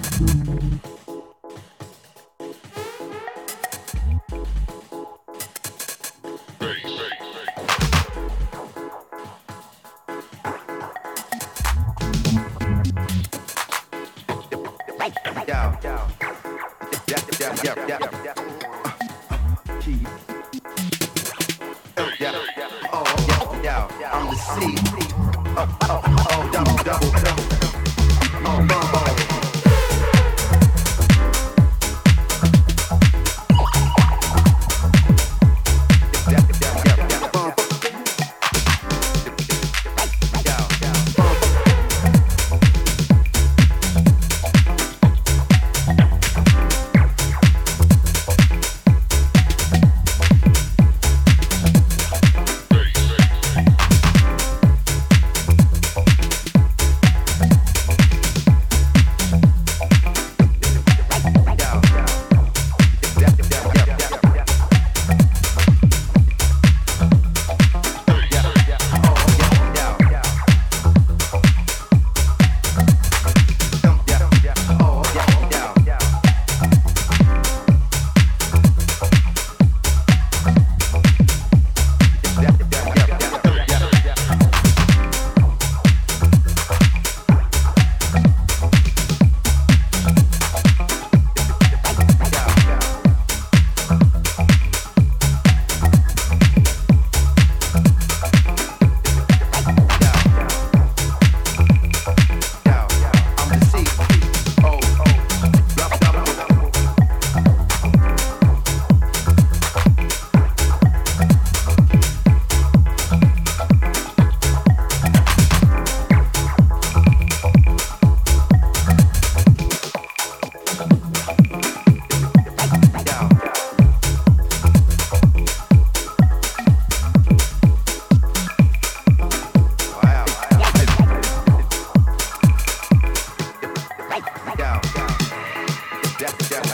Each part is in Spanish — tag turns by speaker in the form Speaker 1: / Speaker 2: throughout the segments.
Speaker 1: ¡Gracias!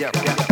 Speaker 1: yeah, yep.